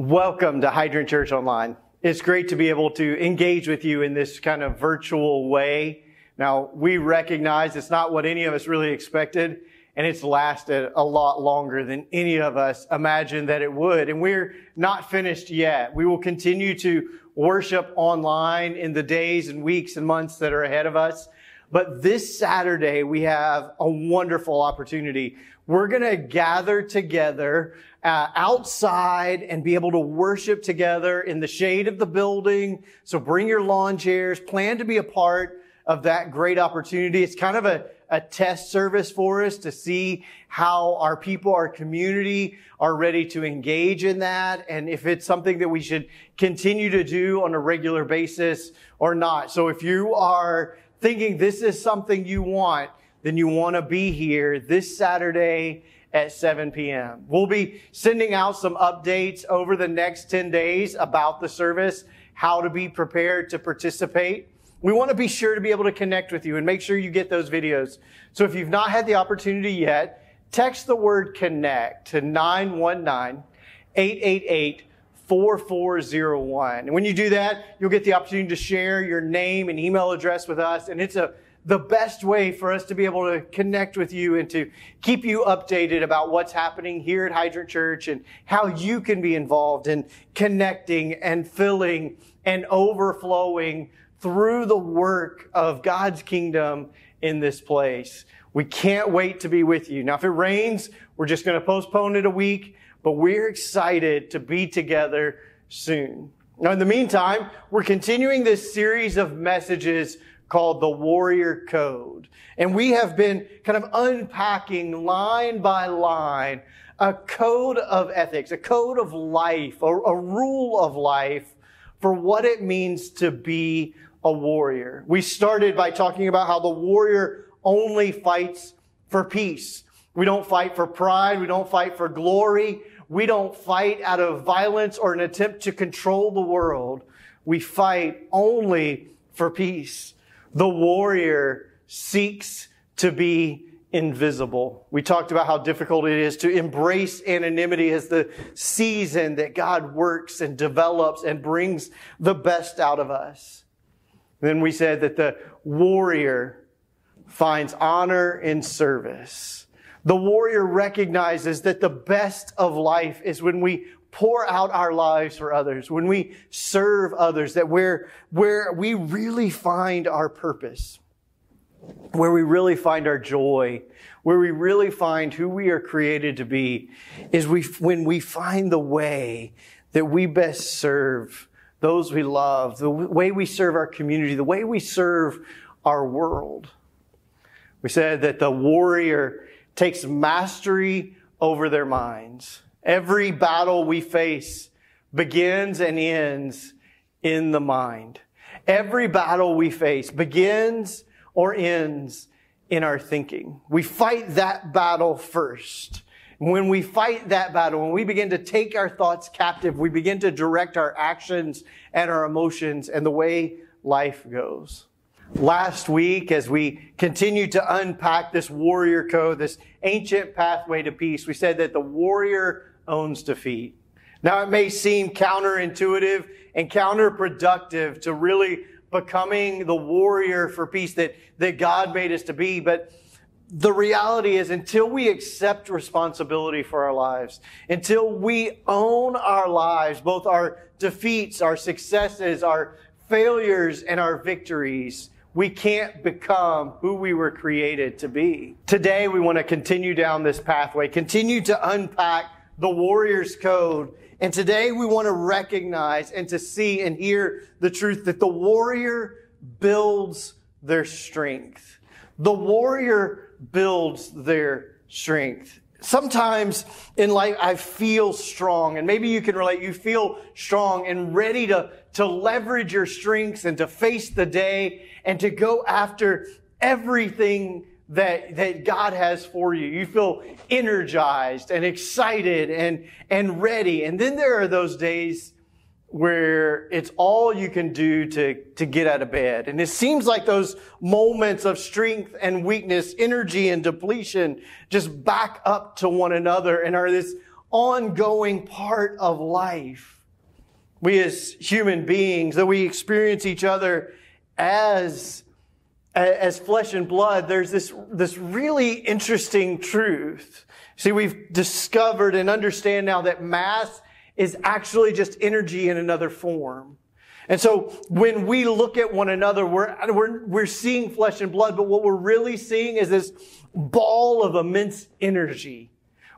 Welcome to Hydrant Church Online. It's great to be able to engage with you in this kind of virtual way. Now, we recognize it's not what any of us really expected, and it's lasted a lot longer than any of us imagined that it would. And we're not finished yet. We will continue to worship online in the days and weeks and months that are ahead of us. But this Saturday, we have a wonderful opportunity. We're going to gather together uh, outside and be able to worship together in the shade of the building. So bring your lawn chairs, plan to be a part of that great opportunity. It's kind of a, a test service for us to see how our people, our community are ready to engage in that and if it's something that we should continue to do on a regular basis or not. So if you are thinking this is something you want, then you want to be here this Saturday at 7 p.m. We'll be sending out some updates over the next 10 days about the service, how to be prepared to participate. We want to be sure to be able to connect with you and make sure you get those videos. So if you've not had the opportunity yet, text the word connect to 919 888 4401. And when you do that, you'll get the opportunity to share your name and email address with us. And it's a the best way for us to be able to connect with you and to keep you updated about what's happening here at Hydrant Church and how you can be involved in connecting and filling and overflowing through the work of God's kingdom in this place. We can't wait to be with you. Now, if it rains, we're just going to postpone it a week, but we're excited to be together soon. Now, in the meantime, we're continuing this series of messages called the Warrior Code. And we have been kind of unpacking line by line a code of ethics, a code of life, a, a rule of life for what it means to be a warrior. We started by talking about how the warrior only fights for peace. We don't fight for pride. We don't fight for glory. We don't fight out of violence or an attempt to control the world. We fight only for peace. The warrior seeks to be invisible. We talked about how difficult it is to embrace anonymity as the season that God works and develops and brings the best out of us. Then we said that the warrior finds honor in service. The warrior recognizes that the best of life is when we pour out our lives for others, when we serve others, that where, where we really find our purpose, where we really find our joy, where we really find who we are created to be, is we, when we find the way that we best serve those we love, the way we serve our community, the way we serve our world. We said that the warrior takes mastery over their minds. Every battle we face begins and ends in the mind. Every battle we face begins or ends in our thinking. We fight that battle first. When we fight that battle, when we begin to take our thoughts captive, we begin to direct our actions and our emotions and the way life goes. Last week, as we continued to unpack this warrior code, this ancient pathway to peace, we said that the warrior owns defeat. Now, it may seem counterintuitive and counterproductive to really becoming the warrior for peace that, that God made us to be, but the reality is until we accept responsibility for our lives, until we own our lives, both our defeats, our successes, our failures, and our victories, we can't become who we were created to be. Today, we want to continue down this pathway, continue to unpack the warrior's code. And today we want to recognize and to see and hear the truth that the warrior builds their strength. The warrior builds their strength. Sometimes in life, I feel strong, and maybe you can relate. You feel strong and ready to, to leverage your strengths and to face the day and to go after everything that, that God has for you. You feel energized and excited and, and ready. And then there are those days where it's all you can do to, to get out of bed. And it seems like those moments of strength and weakness, energy and depletion just back up to one another and are this ongoing part of life. We as human beings, that we experience each other as, as flesh and blood, there's this, this really interesting truth. See, we've discovered and understand now that mass is actually just energy in another form. And so when we look at one another, we're, we're, we're seeing flesh and blood, but what we're really seeing is this ball of immense energy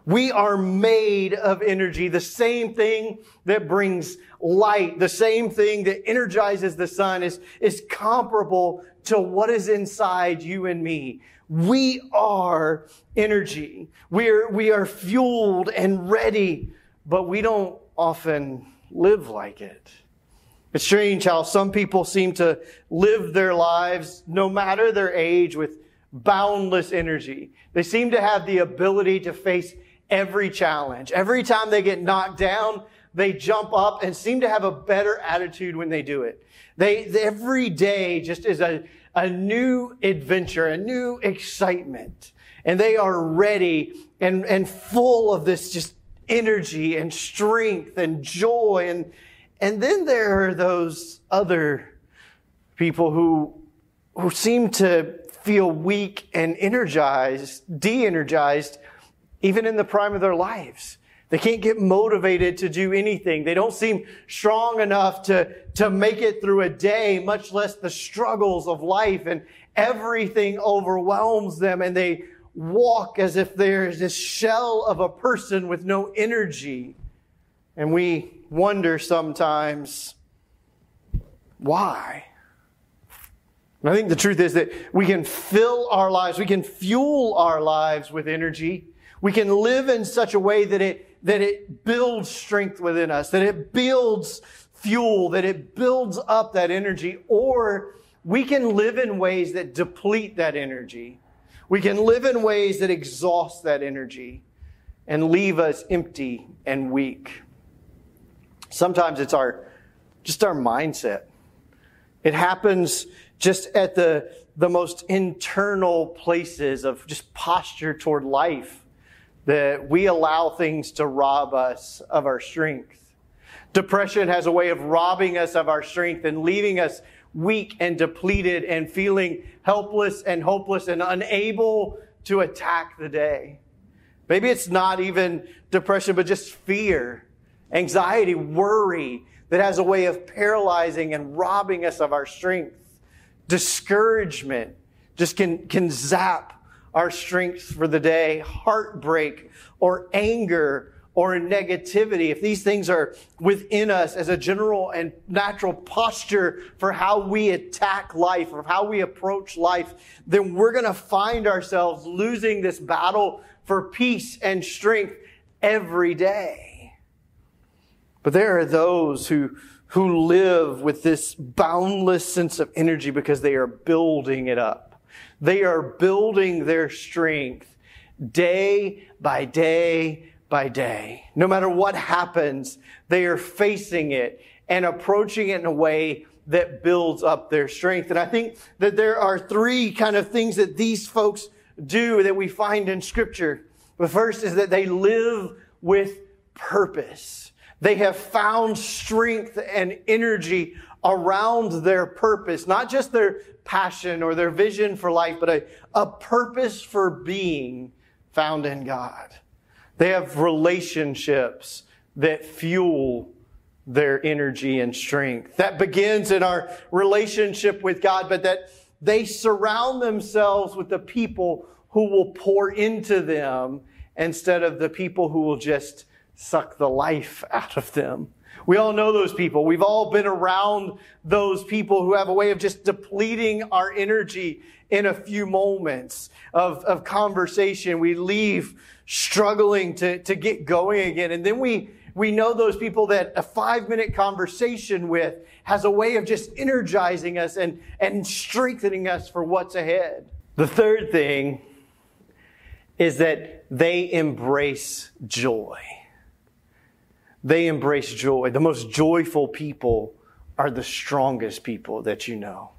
we are made of energy, the same thing that brings light, the same thing that energizes the sun is, is comparable to what is inside you and me. We are energy. We are, we are fueled and ready, but we don't often live like it. It's strange how some people seem to live their lives, no matter their age, with boundless energy. They seem to have the ability to face every challenge. Every time they get knocked down, they jump up and seem to have a better attitude when they do it. They, every day just is a, a new adventure, a new excitement. And they are ready and, and full of this just energy and strength and joy. And, and then there are those other people who, who seem to feel weak and energized, de-energized even in the prime of their lives. They can't get motivated to do anything. They don't seem strong enough to, to make it through a day, much less the struggles of life and everything overwhelms them and they walk as if there's this shell of a person with no energy. And we wonder sometimes, why? And I think the truth is that we can fill our lives, we can fuel our lives with energy we can live in such a way that it, that it builds strength within us, that it builds fuel, that it builds up that energy, or we can live in ways that deplete that energy. We can live in ways that exhaust that energy and leave us empty and weak. Sometimes it's our, just our mindset. It happens just at the, the most internal places of just posture toward life that we allow things to rob us of our strength. Depression has a way of robbing us of our strength and leaving us weak and depleted and feeling helpless and hopeless and unable to attack the day. Maybe it's not even depression, but just fear, anxiety, worry that has a way of paralyzing and robbing us of our strength. Discouragement just can, can zap our strength for the day, heartbreak or anger or negativity, if these things are within us as a general and natural posture for how we attack life or how we approach life, then we're going to find ourselves losing this battle for peace and strength every day. But there are those who, who live with this boundless sense of energy because they are building it up. They are building their strength day by day by day. No matter what happens, they are facing it and approaching it in a way that builds up their strength. And I think that there are three kind of things that these folks do that we find in scripture. The first is that they live with purpose. They have found strength and energy around their purpose, not just their passion or their vision for life, but a, a purpose for being found in God. They have relationships that fuel their energy and strength. That begins in our relationship with God, but that they surround themselves with the people who will pour into them instead of the people who will just suck the life out of them. We all know those people. We've all been around those people who have a way of just depleting our energy in a few moments of, of conversation. We leave struggling to, to get going again. And then we, we know those people that a five minute conversation with has a way of just energizing us and, and strengthening us for what's ahead. The third thing is that they embrace joy. They embrace joy. The most joyful people are the strongest people that you know.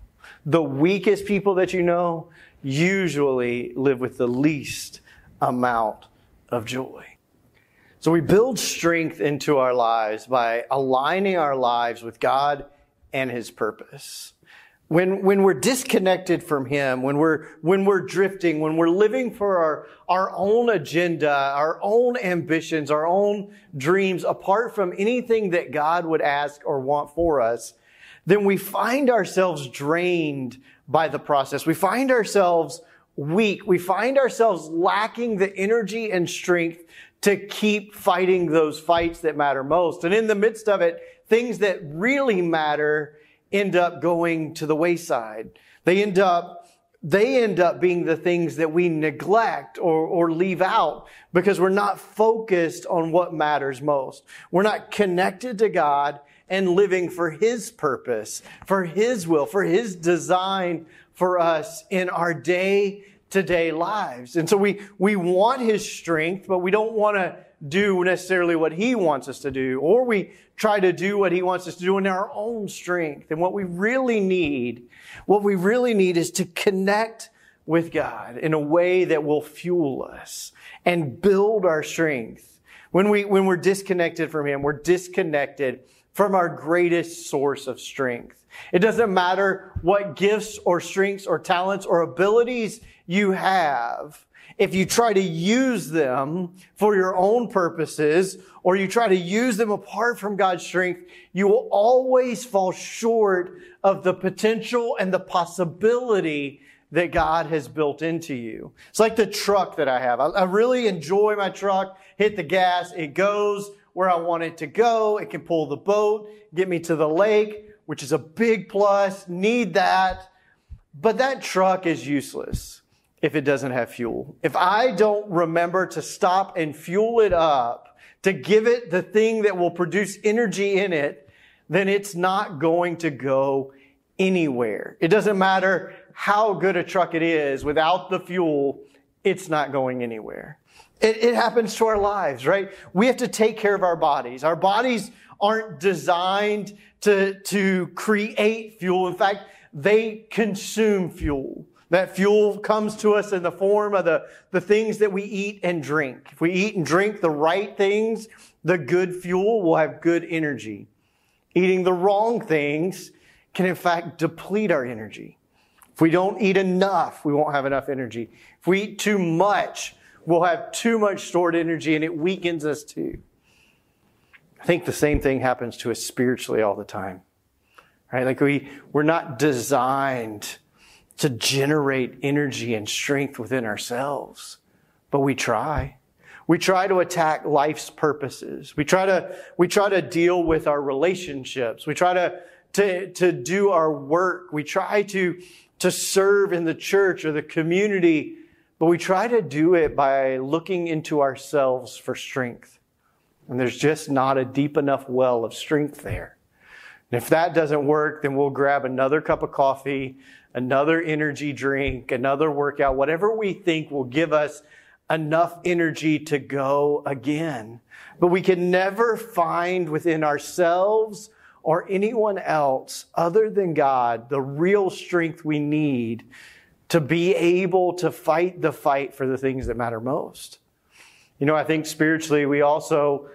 The weakest people that you know usually live with the least amount of joy. So we build strength into our lives by aligning our lives with God and His purpose. When, when we're disconnected from Him, when we're, when we're drifting, when we're living for our, our own agenda, our own ambitions, our own dreams, apart from anything that God would ask or want for us, then we find ourselves drained by the process. We find ourselves weak. We find ourselves lacking the energy and strength to keep fighting those fights that matter most. And in the midst of it, things that really matter end up going to the wayside. They end up, they end up being the things that we neglect or, or leave out because we're not focused on what matters most. We're not connected to God and living for His purpose, for His will, for His design for us in our day to day lives. And so we, we want his strength, but we don't want to do necessarily what he wants us to do, or we try to do what he wants us to do in our own strength. And what we really need, what we really need is to connect with God in a way that will fuel us and build our strength. When we, when we're disconnected from him, we're disconnected from our greatest source of strength. It doesn't matter what gifts or strengths or talents or abilities you have, if you try to use them for your own purposes or you try to use them apart from God's strength, you will always fall short of the potential and the possibility that God has built into you. It's like the truck that I have. I, I really enjoy my truck, hit the gas, it goes where I want it to go. It can pull the boat, get me to the lake, which is a big plus, need that. But that truck is useless if it doesn't have fuel. If I don't remember to stop and fuel it up, to give it the thing that will produce energy in it, then it's not going to go anywhere. It doesn't matter how good a truck it is, without the fuel, it's not going anywhere. It, it, happens to our lives, right? We have to take care of our bodies. Our bodies aren't designed to, to create fuel. In fact, they consume fuel. That fuel comes to us in the form of the, the things that we eat and drink. If we eat and drink the right things, the good fuel will have good energy. Eating the wrong things can in fact deplete our energy. If we don't eat enough, we won't have enough energy. If we eat too much, we'll have too much stored energy and it weakens us too. I think the same thing happens to us spiritually all the time. Right? Like we, we're not designed to generate energy and strength within ourselves. But we try. We try to attack life's purposes. We try to, we try to deal with our relationships. We try to, to, to do our work. We try to, to serve in the church or the community, but we try to do it by looking into ourselves for strength. And there's just not a deep enough well of strength there. And if that doesn't work, then we'll grab another cup of coffee, another energy drink, another workout, whatever we think will give us enough energy to go again. But we can never find within ourselves or anyone else other than God the real strength we need to be able to fight the fight for the things that matter most. You know, I think spiritually we also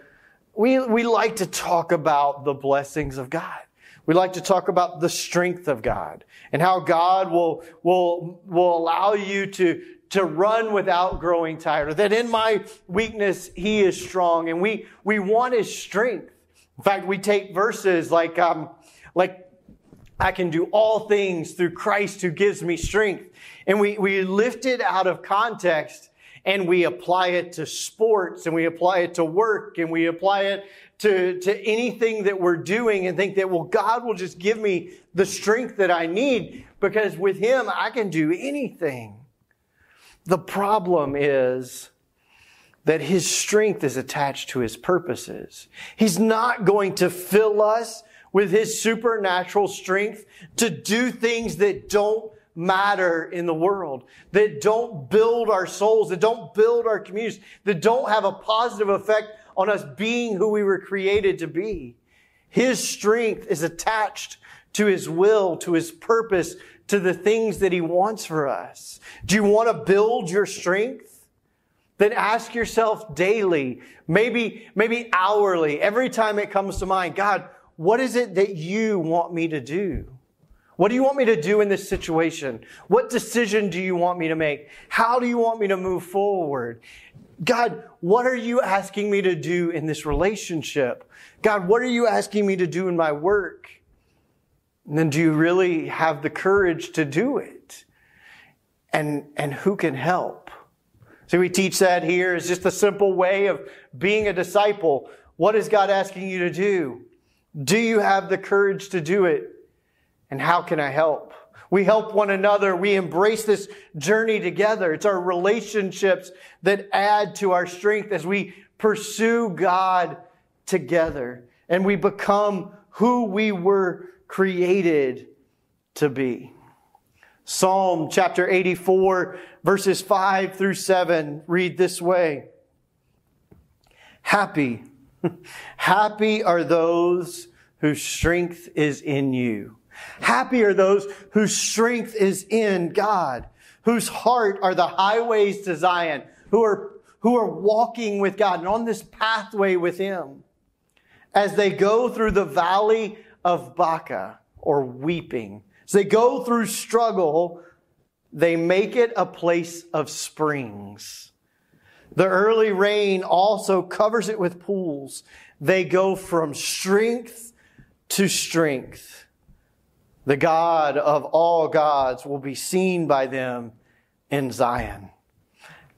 we we like to talk about the blessings of God. We like to talk about the strength of God and how God will, will, will allow you to, to run without growing tired. Or that in my weakness, He is strong. And we, we want His strength. In fact, we take verses like, um, like, I can do all things through Christ who gives me strength. And we, we lift it out of context and we apply it to sports and we apply it to work and we apply it to, to anything that we're doing and think that, well, God will just give me the strength that I need because with Him I can do anything. The problem is that His strength is attached to His purposes. He's not going to fill us with His supernatural strength to do things that don't matter in the world, that don't build our souls, that don't build our communities, that don't have a positive effect on us being who we were created to be. His strength is attached to His will, to His purpose, to the things that He wants for us. Do you want to build your strength? then ask yourself daily, maybe, maybe hourly, every time it comes to mind, God, what is it that you want me to do? What do you want me to do in this situation? What decision do you want me to make? How do you want me to move forward? God, what are you asking me to do in this relationship? God, what are you asking me to do in my work? And then do you really have the courage to do it? And, and who can help? So we teach that here is just a simple way of being a disciple. What is God asking you to do? Do you have the courage to do it? And how can I help? We help one another. We embrace this journey together. It's our relationships that add to our strength as we pursue God together and we become who we were created to be. Psalm chapter 84 verses 5 through 7 read this way. Happy, happy are those whose strength is in you. Happy are those whose strength is in God, whose heart are the highways to Zion, who are, who are walking with God and on this pathway with Him. As they go through the valley of Baca or weeping, as they go through struggle, they make it a place of springs. The early rain also covers it with pools. They go from strength to strength. The God of all gods will be seen by them in Zion.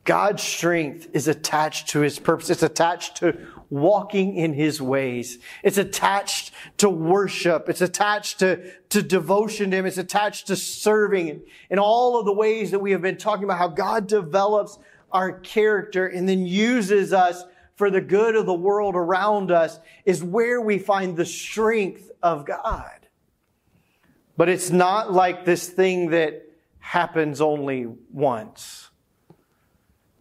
God's strength is attached to his purpose. It's attached to walking in his ways. It's attached to worship. It's attached to, to devotion to him. It's attached to serving in all of the ways that we have been talking about how God develops our character and then uses us for the good of the world around us is where we find the strength of God. But it's not like this thing that happens only once.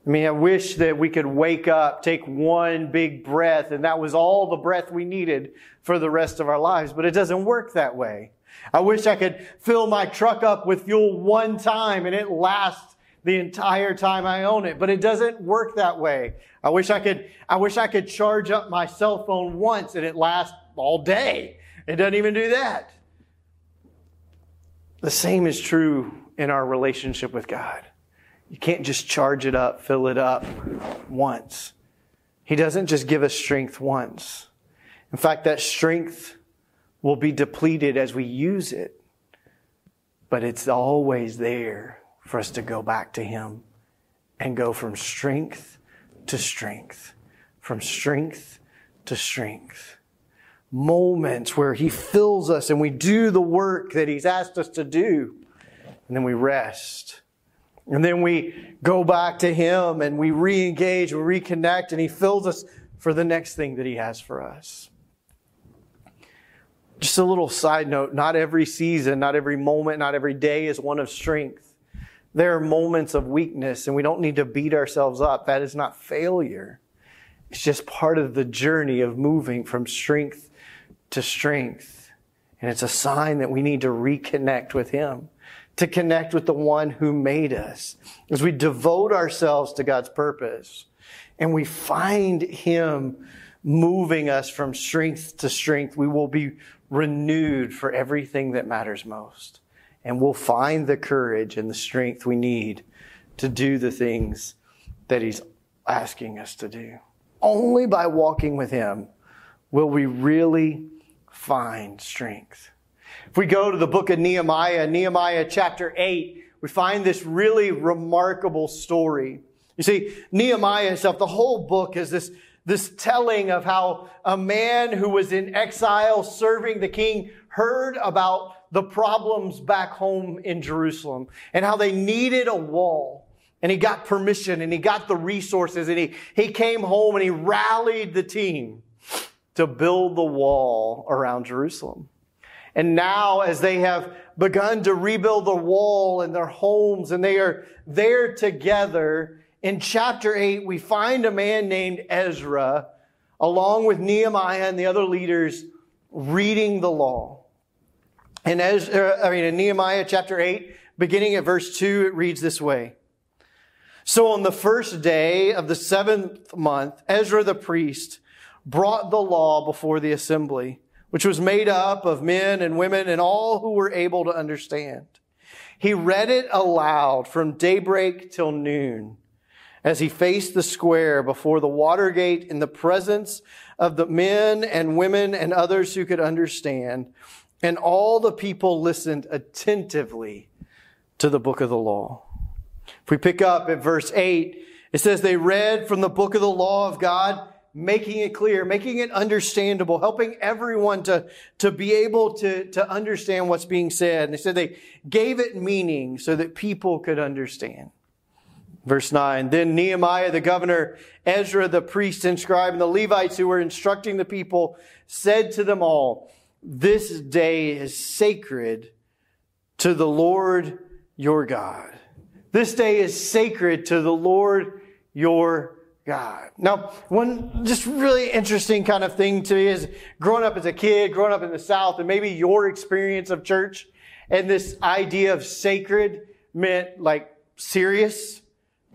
I mean, I wish that we could wake up, take one big breath, and that was all the breath we needed for the rest of our lives, but it doesn't work that way. I wish I could fill my truck up with fuel one time and it lasts the entire time I own it, but it doesn't work that way. I wish I could, I wish I could charge up my cell phone once and it lasts all day. It doesn't even do that. The same is true in our relationship with God. You can't just charge it up, fill it up once. He doesn't just give us strength once. In fact, that strength will be depleted as we use it, but it's always there for us to go back to Him and go from strength to strength, from strength to strength moments where He fills us and we do the work that He's asked us to do. And then we rest. And then we go back to Him and we re engage, we reconnect, and He fills us for the next thing that He has for us. Just a little side note not every season, not every moment, not every day is one of strength. There are moments of weakness, and we don't need to beat ourselves up. That is not failure. It's just part of the journey of moving from strength to strength. And it's a sign that we need to reconnect with Him, to connect with the one who made us. As we devote ourselves to God's purpose and we find Him moving us from strength to strength, we will be renewed for everything that matters most. And we'll find the courage and the strength we need to do the things that He's asking us to do. Only by walking with Him will we really find strength. If we go to the book of Nehemiah, Nehemiah chapter 8, we find this really remarkable story. You see, Nehemiah himself, the whole book is this, this telling of how a man who was in exile serving the king heard about the problems back home in Jerusalem and how they needed a wall. And he got permission and he got the resources and he, he came home and he rallied the team to build the wall around Jerusalem. And now, as they have begun to rebuild the wall and their homes, and they are there together, in chapter 8, we find a man named Ezra, along with Nehemiah and the other leaders, reading the law. And Ezra, uh, I mean, in Nehemiah chapter 8, beginning at verse 2, it reads this way. So on the first day of the seventh month, Ezra the priest brought the law before the assembly, which was made up of men and women and all who were able to understand. He read it aloud from daybreak till noon as he faced the square before the water gate in the presence of the men and women and others who could understand. And all the people listened attentively to the book of the law. If we pick up at verse 8, it says they read from the book of the law of God, making it clear, making it understandable, helping everyone to, to be able to, to understand what's being said. And they said they gave it meaning so that people could understand. Verse 9, then Nehemiah the governor, Ezra the priest and scribe, and the Levites who were instructing the people said to them all, this day is sacred to the Lord your God. This day is sacred to the Lord your God. Now, one just really interesting kind of thing to me is growing up as a kid, growing up in the South, and maybe your experience of church and this idea of sacred meant like serious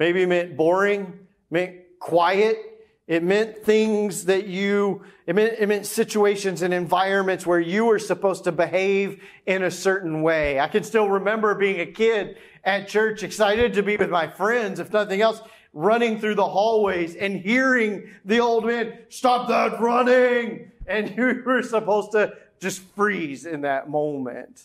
Maybe meant boring, meant quiet. It meant things that you, it meant, it meant situations and environments where you were supposed to behave in a certain way. I can still remember being a kid at church, excited to be with my friends, if nothing else, running through the hallways and hearing the old man, stop that running! And you were supposed to just freeze in that moment.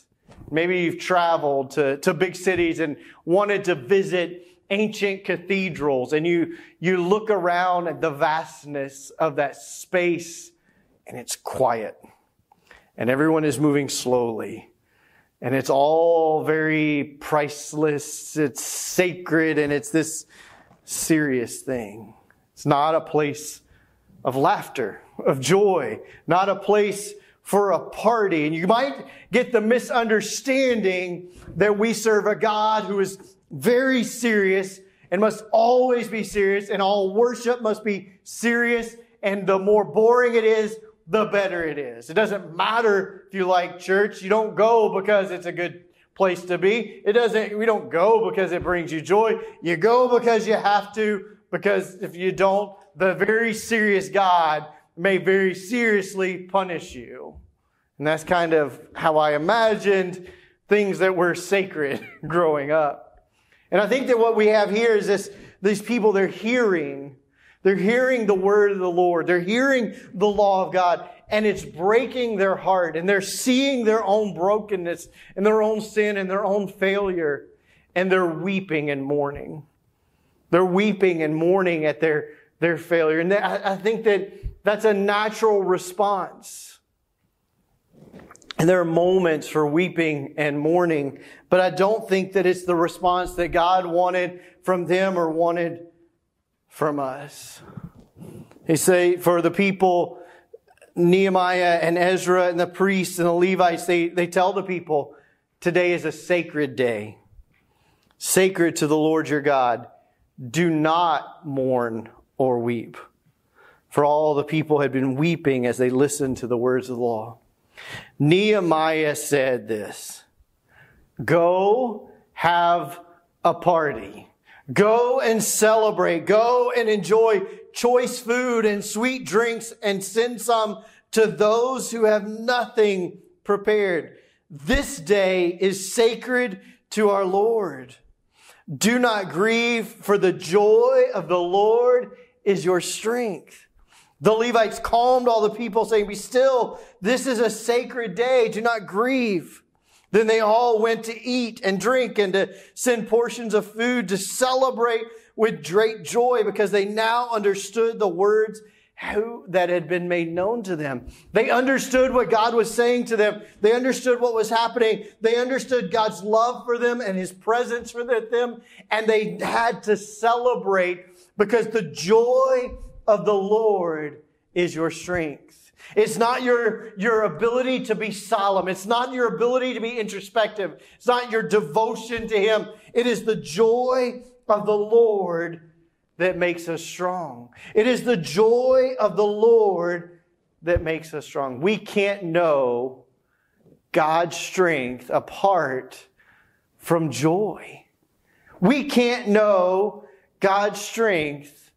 Maybe you've traveled to, to big cities and wanted to visit ancient cathedrals and you, you look around at the vastness of that space and it's quiet and everyone is moving slowly and it's all very priceless. It's sacred and it's this serious thing. It's not a place of laughter, of joy, not a place for a party. And you might get the misunderstanding that we serve a God who is very serious and must always be serious, and all worship must be serious. And the more boring it is, the better it is. It doesn't matter if you like church. You don't go because it's a good place to be. It doesn't, we don't go because it brings you joy. You go because you have to, because if you don't, the very serious God may very seriously punish you. And that's kind of how I imagined things that were sacred growing up. And I think that what we have here is this, these people, they're hearing, they're hearing the word of the Lord. They're hearing the law of God and it's breaking their heart and they're seeing their own brokenness and their own sin and their own failure and they're weeping and mourning. They're weeping and mourning at their, their failure. And I think that that's a natural response. And there are moments for weeping and mourning, but I don't think that it's the response that God wanted from them or wanted from us. He say for the people, Nehemiah and Ezra and the priests and the Levites, they, they tell the people, today is a sacred day. Sacred to the Lord your God. Do not mourn or weep. For all the people had been weeping as they listened to the words of the law. Nehemiah said this Go have a party. Go and celebrate. Go and enjoy choice food and sweet drinks and send some to those who have nothing prepared. This day is sacred to our Lord. Do not grieve, for the joy of the Lord is your strength. The Levites calmed all the people, saying, Be still, this is a sacred day, do not grieve. Then they all went to eat and drink and to send portions of food to celebrate with great joy because they now understood the words who, that had been made known to them. They understood what God was saying to them. They understood what was happening. They understood God's love for them and his presence for them. And they had to celebrate because the joy of the Lord is your strength. It's not your, your ability to be solemn. It's not your ability to be introspective. It's not your devotion to Him. It is the joy of the Lord that makes us strong. It is the joy of the Lord that makes us strong. We can't know God's strength apart from joy. We can't know God's strength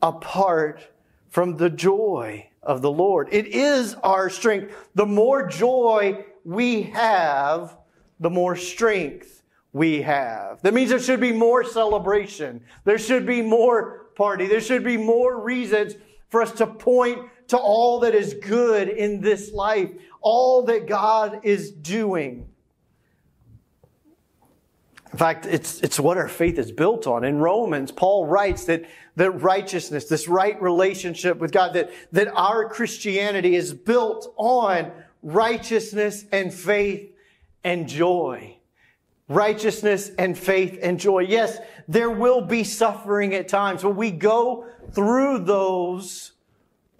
apart from the joy of the Lord. It is our strength. The more joy we have, the more strength we have. That means there should be more celebration. There should be more party. There should be more reasons for us to point to all that is good in this life, all that God is doing. In fact, it's, it's what our faith is built on. In Romans, Paul writes that, that righteousness, this right relationship with God, that, that our Christianity is built on righteousness and faith and joy. Righteousness and faith and joy. Yes, there will be suffering at times, but we go through those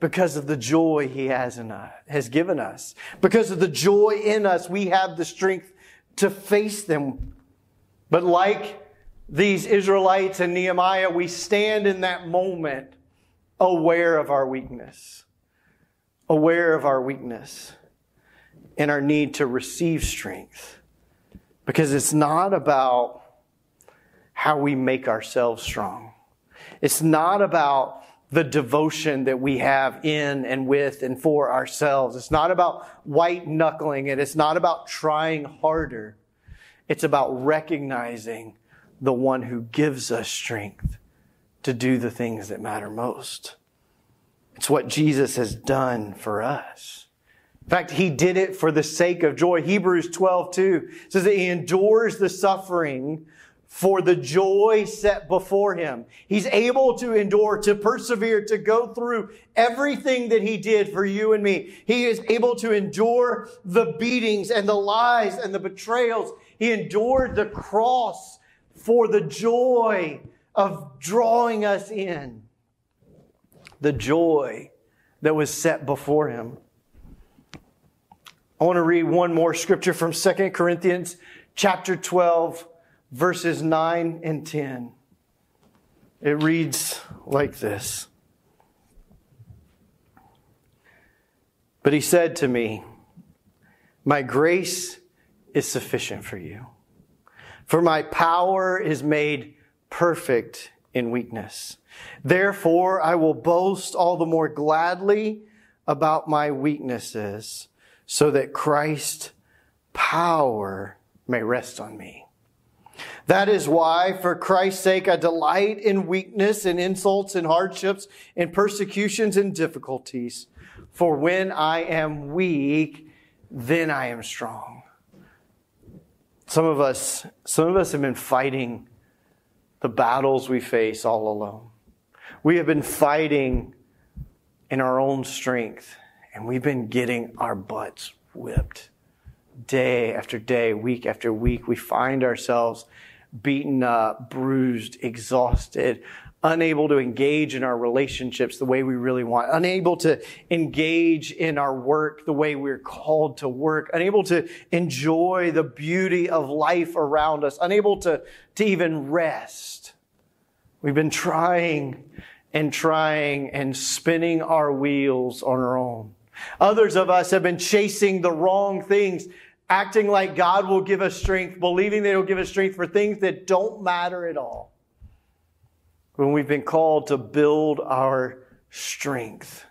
because of the joy he has in us, has given us. Because of the joy in us, we have the strength to face them but like these Israelites and Nehemiah, we stand in that moment aware of our weakness, aware of our weakness and our need to receive strength. Because it's not about how we make ourselves strong. It's not about the devotion that we have in and with and for ourselves. It's not about white knuckling it. It's not about trying harder. It's about recognizing the one who gives us strength to do the things that matter most. It's what Jesus has done for us. In fact, he did it for the sake of joy. Hebrews 12, 2 says that he endures the suffering for the joy set before him. He's able to endure, to persevere, to go through everything that he did for you and me. He is able to endure the beatings and the lies and the betrayals. He endured the cross for the joy of drawing us in. The joy that was set before him. I want to read one more scripture from 2 Corinthians chapter 12 verses 9 and 10. It reads like this But he said to me, My grace is sufficient for you, for my power is made perfect in weakness. Therefore, I will boast all the more gladly about my weaknesses, so that Christ's power may rest on me. That is why, for Christ's sake, I delight in weakness and insults and hardships and persecutions and difficulties. For when I am weak, then I am strong. Some of us, some of us have been fighting the battles we face all alone. We have been fighting in our own strength, and we've been getting our butts whipped day after day, week after week. We find ourselves beaten up, bruised, exhausted, unable to engage in our relationships the way we really want, unable to engage in our work the way we're called to work, unable to enjoy the beauty of life around us, unable to, to even rest. We've been trying and trying and spinning our wheels on our own. Others of us have been chasing the wrong things acting like God will give us strength, believing that He'll give us strength for things that don't matter at all. When we've been called to build our strength,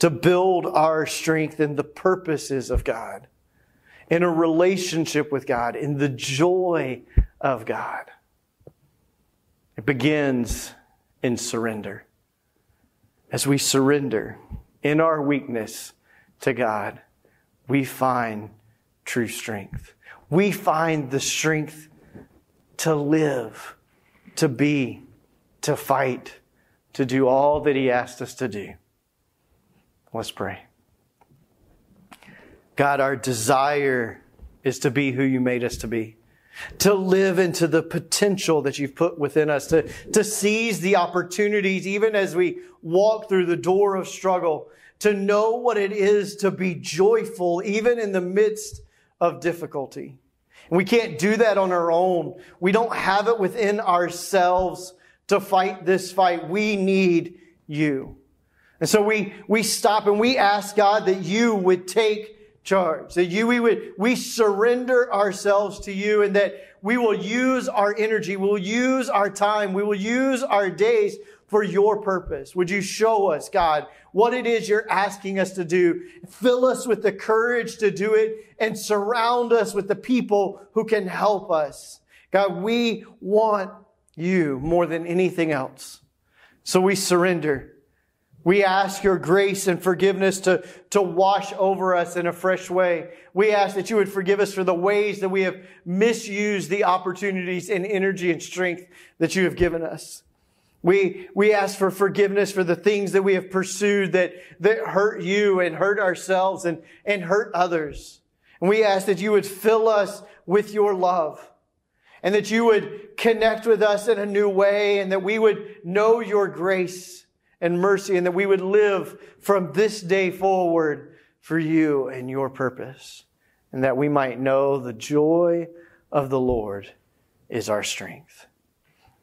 to build our strength in the purposes of God, in a relationship with God, in the joy of God. It begins in surrender. As we surrender in our weakness to God, we find true strength. We find the strength to live, to be, to fight, to do all that He asked us to do. Let's pray. God, our desire is to be who you made us to be, to live into the potential that you've put within us, to, to seize the opportunities even as we walk through the door of struggle, to know what it is to be joyful even in the midst of difficulty. And we can't do that on our own. We don't have it within ourselves to fight this fight. We need you. And so we, we stop and we ask God that you would take charge. That you, we would, we surrender ourselves to you and that we will use our energy, we'll use our time, we will use our days for your purpose. Would you show us, God, what it is you're asking us to do? Fill us with the courage to do it and surround us with the people who can help us. God, we want you more than anything else. So we surrender. We ask your grace and forgiveness to, to wash over us in a fresh way. We ask that you would forgive us for the ways that we have misused the opportunities and energy and strength that you have given us. We, we ask for forgiveness for the things that we have pursued that, that hurt you and hurt ourselves and, and hurt others. And we ask that you would fill us with your love and that you would connect with us in a new way and that we would know your grace and mercy, and that we would live from this day forward for you and your purpose, and that we might know the joy of the Lord is our strength.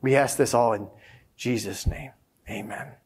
We ask this all in Jesus' name. Amen.